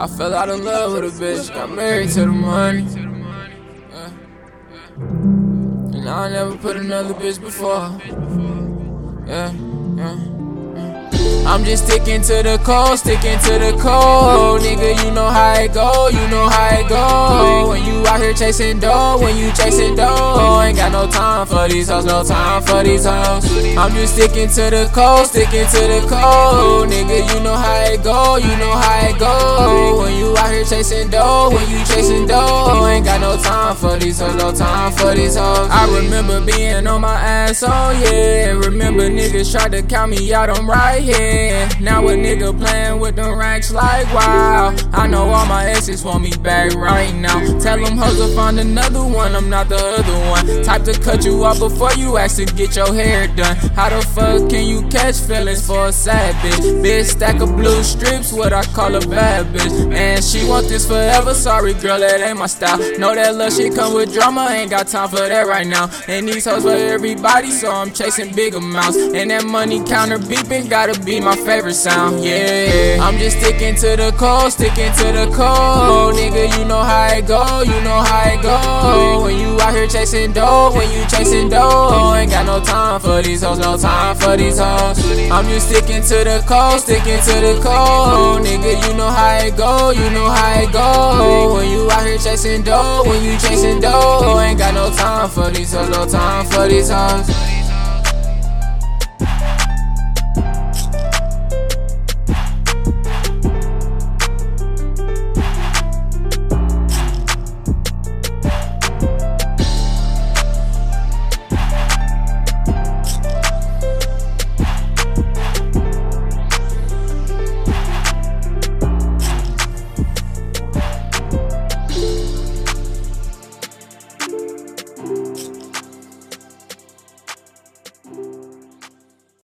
I fell out of love with a bitch, got married to the money. And I never put another bitch before. Yeah, yeah. I'm just sticking to the code, sticking to the code. Nigga, you know how it go, you know how it go. When you out here chasing dough, when you chasing dough, ain't got no time for these hoes, no time for these hoes. I'm just sticking to the code, sticking to the code. Nigga, you know how it go, you know how it go. Here chasing dough, when you chasing dough, ain't got no time for these hoes, no time for these hoes. I remember being on my ass, oh yeah. Remember niggas tried to count me out, I'm right here. Now a nigga playing with them racks like wow. I know all my exes want me back right now. Tell them hoes to find another one, I'm not the other one. Type to cut you off before you ask to get your hair done. How the fuck can you catch feelings for a sad bitch? Bitch stack of blue strips, what I call a bad bitch. And she want this forever, sorry girl, that ain't my style. Know that love shit come with drama, ain't got time for that right now. And these hoes for everybody, so I'm chasing big amounts. And that money counter beeping, gotta be my favorite sound, yeah. I'm just sticking to the code, sticking to the code. Nigga, you know how it go, you know how it go. When you out here chasing dough, when you chasing dough, ain't got no time for these hoes, no time for these hoes. I'm just sticking to the code, sticking to the code. Nigga, it go, you know how it go. When you out here chasing dough, when you chasing dough, ain't got no time for these no time for these hoes.